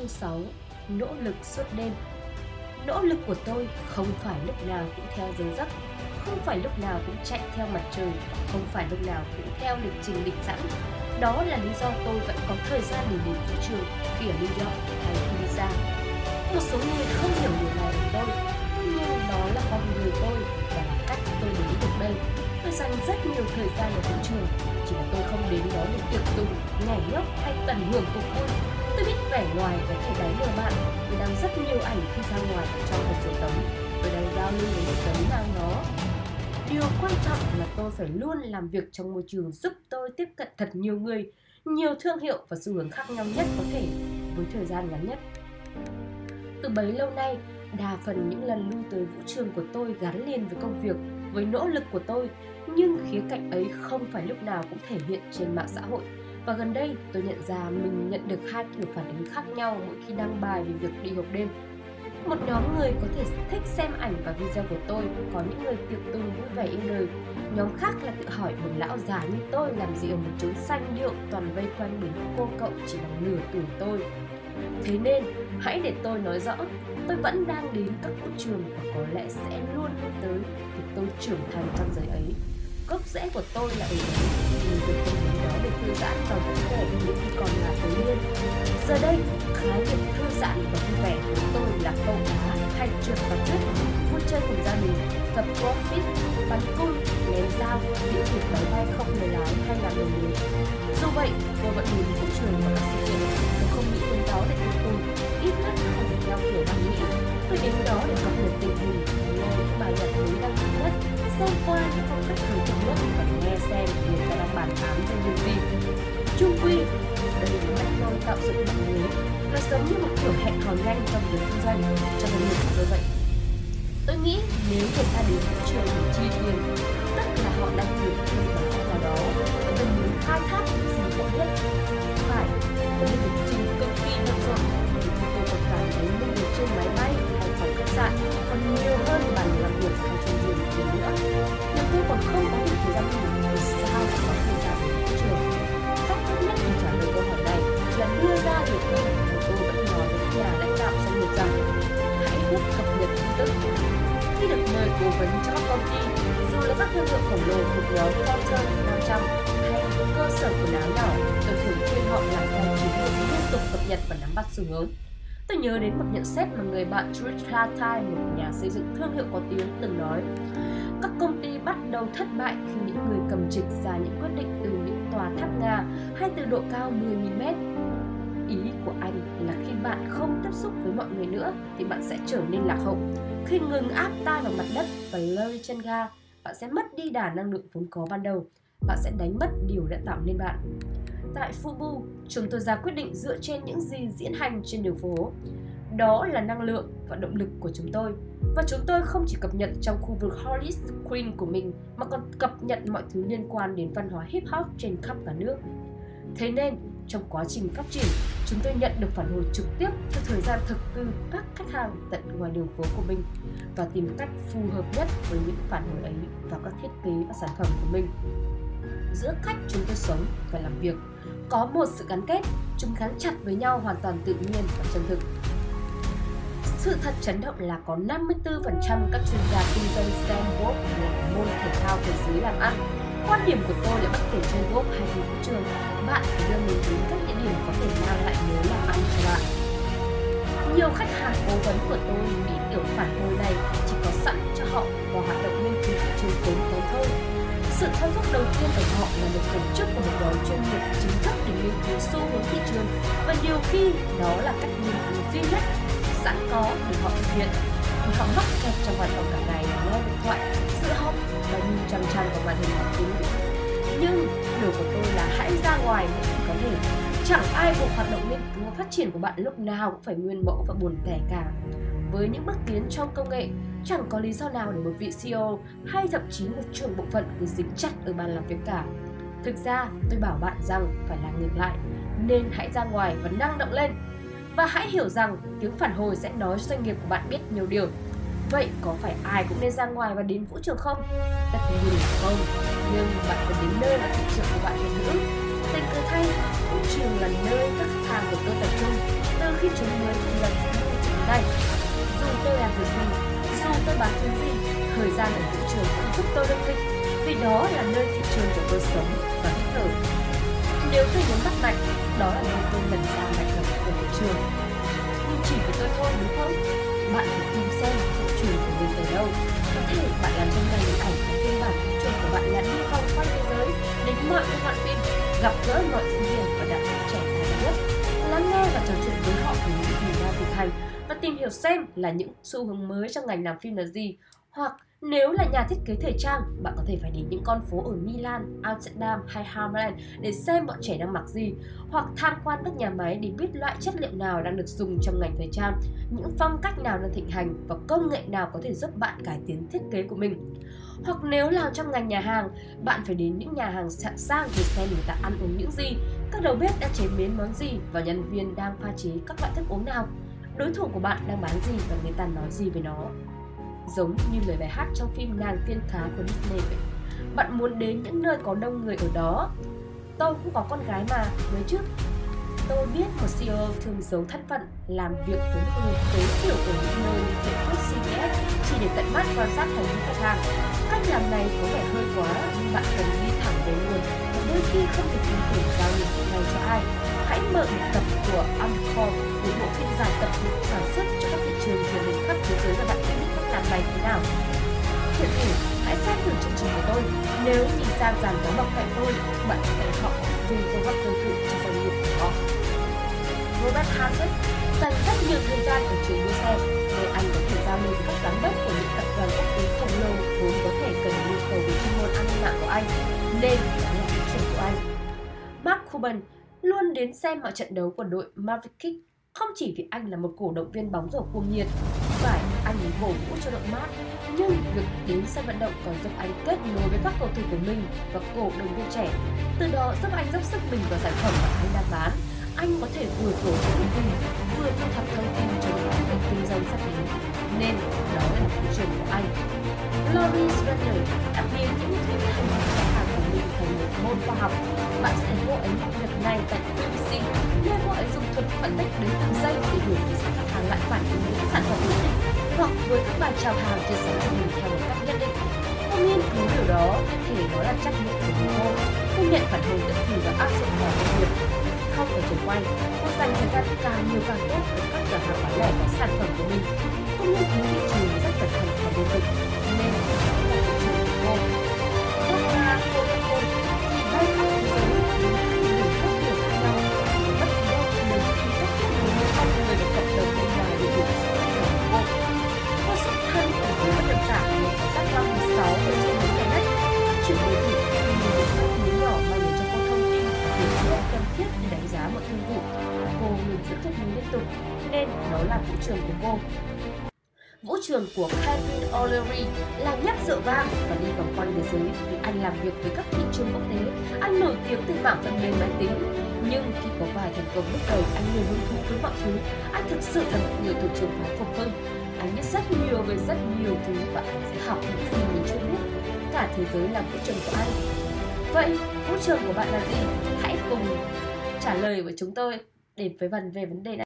Chương 6 Nỗ lực suốt đêm. Nỗ lực của tôi không phải lúc nào cũng theo giờ giấc Không phải lúc nào cũng chạy theo mặt trời Không phải lúc nào cũng theo lịch trình định sẵn. Đó là lý do tôi vẫn có thời gian để đến vũ trường khi ở New York hay Ibiza Một số người không hiểu điều này của tôi Nhưng đó là con người tôi và là cách tôi đến được đây. Tôi dành rất nhiều thời gian ở vũ trường Chỉ là tôi không đến đó để tiệc tùng, nhảy nhót hay tận hưởng cuộc vui. Tôi biết vẻ ngoài có thể đánh lừa bạn. Vì đang rất nhiều ảnh khi ra ngoài trong một số tấm. Tôi đang giao lưu với một tấm mang nó Điều quan trọng là tôi phải luôn làm việc trong môi trường giúp tôi tiếp cận thật nhiều người, nhiều thương hiệu và xu hướng khác nhau nhất có thể với thời gian ngắn nhất. Từ bấy lâu nay, đa phần những lần lưu tới vũ trường của tôi gắn liền với công việc, với nỗ lực của tôi, nhưng khía cạnh ấy không phải lúc nào cũng thể hiện trên mạng xã hội và gần đây tôi nhận ra mình nhận được hai kiểu phản ứng khác nhau mỗi khi đăng bài về việc đi học đêm. Một nhóm người có thể thích xem ảnh và video của tôi, có những người tiệc tùng vui vẻ yêu đời. Nhóm khác là tự hỏi một lão già như tôi làm gì ở một chốn xanh điệu toàn vây quanh bởi những cô cậu chỉ bằng nửa tuổi tôi. Thế nên, hãy để tôi nói rõ, tôi vẫn đang đến các vũ trường và có lẽ sẽ luôn tới vì tôi trưởng thành trong giới ấy gốc rễ của tôi là ở mình được đến đó để thư giãn và vui vẻ như khi còn là thiếu niên. Giờ đây khái niệm thư giãn và vui vẻ của tôi là câu cá hay trượt và tuyết vui chơi cùng gia đình tập crossfit bắn cung, ném dao những việc máy bay không người lái hay là đồng nghiệp dù vậy tôi vẫn đến vũ trường và các sự kiện tôi không nghĩ đến đó để tiêu tôi, ít nhất không theo kiểu đang nghĩ tôi đến đó để cập nhật tình hình nghe những bài nhạc mới đang xem qua những phong cách thời trong nước và nghe xem người ta đang bàn tán về điều gì. Chung quy, đây là cách tôi tạo dựng mạng lưới là giống như một kiểu hẹn hò nhanh trong việc kinh doanh cho nên mình của vậy. Tôi nghĩ nếu người ta đến thị trường để chi tiền, tức là họ đang hiểu thêm vào nào đó khổng lồ thuộc nhóm Fortune 500 hay cơ sở quần áo nhỏ tôi thường khuyên họ làm theo chiến lược liên tục cập nhật và nắm bắt xu hướng Tôi nhớ đến một nhận xét mà người bạn Trish Latai, một nhà xây dựng thương hiệu có tiếng từng nói các công ty bắt đầu thất bại khi những người cầm trịch ra những quyết định từ những tòa tháp Nga hay từ độ cao 10.000 mét. Ý của anh là khi bạn không tiếp xúc với mọi người nữa thì bạn sẽ trở nên lạc hậu. Khi ngừng áp tai vào mặt đất và lơi chân ga, bạn sẽ mất đi đà năng lượng vốn có ban đầu. Bạn sẽ đánh mất điều đã tạo nên bạn. Tại Fubu, chúng tôi ra quyết định dựa trên những gì diễn hành trên đường phố. Đó là năng lượng và động lực của chúng tôi. Và chúng tôi không chỉ cập nhật trong khu vực Hollis Queen của mình mà còn cập nhật mọi thứ liên quan đến văn hóa hip hop trên khắp cả nước. Thế nên, trong quá trình phát triển, chúng tôi nhận được phản hồi trực tiếp cho thời gian thực từ các khách hàng tận ngoài đường phố của mình và tìm cách phù hợp nhất với những phản hồi ấy vào các thiết kế và sản phẩm của mình. Giữa cách chúng tôi sống và làm việc có một sự gắn kết, chúng gắn chặt với nhau hoàn toàn tự nhiên và chân thực. Sự thật chấn động là có 54% các chuyên gia kinh doanh STEM là môn thể thao thế giới làm ăn. Quan điểm của tôi là bất kể chơi golf hay đi vũ trường, bạn phải đưa mình đến các địa điểm có thể mang lại mối làm ăn cho bạn. Nhiều khách hàng cố vấn của tôi nghĩ kiểu phản hồi này chỉ có sẵn cho họ vào hoạt động nghiên cứu thị trường tốn kém thôi sự thôi thúc đầu tiên của họ là được tổ chức của một gói chuyên nghiệp chính thức để nghiên cứu xu hướng thị trường và nhiều khi đó là cách nghiên cứu duy nhất sẵn có để họ thực hiện thì họ mắc kẹt trong hoạt động cả ngày nghe điện thoại sự chằm chằm vào màn hình máy tính nhưng điều của tôi là hãy ra ngoài mỗi khi có thể chẳng ai buộc hoạt động nghiên cứu phát triển của bạn lúc nào cũng phải nguyên mẫu và buồn tẻ cả với những bước tiến trong công nghệ chẳng có lý do nào để một vị CEO hay thậm chí một trưởng bộ phận cứ dính chặt ở bàn làm việc cả. Thực ra, tôi bảo bạn rằng phải làm ngược lại, nên hãy ra ngoài và năng động lên. Và hãy hiểu rằng tiếng phản hồi sẽ nói cho doanh nghiệp của bạn biết nhiều điều. Vậy có phải ai cũng nên ra ngoài và đến vũ trường không? Tất nhiên là không, nhưng bạn cần đến nơi là thị trường của bạn hiện hữu. Tình cờ thay, vũ trường là nơi các khách hàng của tôi tập trung từ khi chúng mới thành lập chúng này. Dù tôi làm việc gì, dù tôi bán thứ gì, thời gian ở vũ trường cũng giúp tôi đương thịnh, vì đó là nơi thị trường của tôi sống và hít thở. Nếu tôi muốn bắt mạch, đó là nơi tôi lần ra mạch đập của vũ trường. Nhưng chỉ với tôi thôi đúng không? Bạn phải tìm xem vũ trường của mình ở đâu. Có thể bạn làm trong ngành ảnh và phiên bản vũ trường của bạn là đi vòng quanh thế giới đến mọi các đoạn phim, gặp gỡ mọi diễn viên và đạo diễn trẻ tài nhất, lắng nghe và trò chuyện với họ về những gì đang thực hành và tìm hiểu xem là những xu hướng mới trong ngành làm phim là gì hoặc nếu là nhà thiết kế thời trang, bạn có thể phải đến những con phố ở Milan, Amsterdam hay Hamburg để xem bọn trẻ đang mặc gì, hoặc tham quan các nhà máy để biết loại chất liệu nào đang được dùng trong ngành thời trang, những phong cách nào đang thịnh hành và công nghệ nào có thể giúp bạn cải tiến thiết kế của mình. Hoặc nếu làm trong ngành nhà hàng, bạn phải đến những nhà hàng sẵn sang để xem người ta ăn uống những gì, các đầu bếp đã chế biến món gì và nhân viên đang pha chế các loại thức uống nào. Đối thủ của bạn đang bán gì và người ta nói gì về nó giống như lời bài hát trong phim Nàng tiên cá của Disney vậy. Bạn muốn đến những nơi có đông người ở đó. Tôi cũng có con gái mà, mới trước. Tôi biết một CEO thường giấu thân phận làm việc với một người tối thiểu ở những nơi như tiệm thuốc chỉ để tận mắt quan sát hành vi khách hàng. Cách làm này có vẻ hơi quá, nhưng bạn cần đi thẳng đến nguồn và đôi khi không thể tin tưởng giao nhiệm vụ này cho ai. Hãy mở một tập của Encore, một bộ phim dài tập được sản xuất cho các thị trường truyền hình khắp thế giới thế nào? Hiện thử, hãy xem thử chương trình của tôi. Nếu nhìn sang dàn có mọc cạnh tôi Bạn sẽ thể họ dùng phương pháp tương tự cho doanh nghiệp của họ. Robert Hazard dành rất nhiều thời gian ở trường đua xe để anh có thể giao lưu với các giám đốc của những tập đoàn quốc tế khổng lồ vốn có thể cần nhu cầu về chuyên môn an ninh mạng của anh nên đã là thị trường của anh. Mark Cuban luôn đến xem mọi trận đấu của đội Mavericks không chỉ vì anh là một cổ động viên bóng rổ cuồng nhiệt, phải anh muốn cổ vũ cho đội mát, nhưng việc đến sân vận động còn giúp anh kết nối với các cầu thủ của mình và cổ động viên trẻ. Từ đó giúp anh dốc sức mình vào sản phẩm mà anh đang bán. Anh có thể vừa cổ vũ ứng viên, vừa thu thập thông tin cho những hoạt kinh doanh sắp đến. Nên đó là thị trường của anh. Loris Runner đã biến những thứ khách hàng của mình thành một môn khoa học. Bạn sẽ thấy cô ấy việc này tại BBC, nơi cô ấy dùng thuật phân tích đến từng giây để hiểu về sao khách hàng lại phản ứng với sản phẩm nhất định hoặc với các bài chào hàng trên sản cho mình theo một cách nhất định. Cô nghiên cứu điều đó có thể đó là trách nhiệm của cô. Cô nhận phản hồi tự chủ và áp dụng vào công việc. Không ở trường quay, cô dành thời gian càng nhiều càng tốt với các cửa hàng bán lẻ và sản phẩm của mình. Cô nghiên cứu thị trường rất cẩn thận và liên tục, thiết để đánh giá một thương vụ. Cô luôn giữ kết mình liên tục nên đó là vũ trường của cô. Vũ trường của Kevin O'Leary là nhấp rượu vang và đi vòng quanh thế giới vì anh làm việc với các thị trường quốc tế. Anh nổi tiếng từ mảng phần mềm máy tính. Nhưng khi có vài thành công bước đầu, anh luôn hứng thú với mọi thứ. Anh thực sự là một người thuộc trường phái phục hưng. Anh biết rất nhiều về rất nhiều thứ và anh sẽ học những gì mình chưa biết. Cả thế giới là vũ trường của anh. Vậy, vũ trường của bạn là gì? Hãy cùng trả lời với chúng tôi để với vấn về vấn đề này.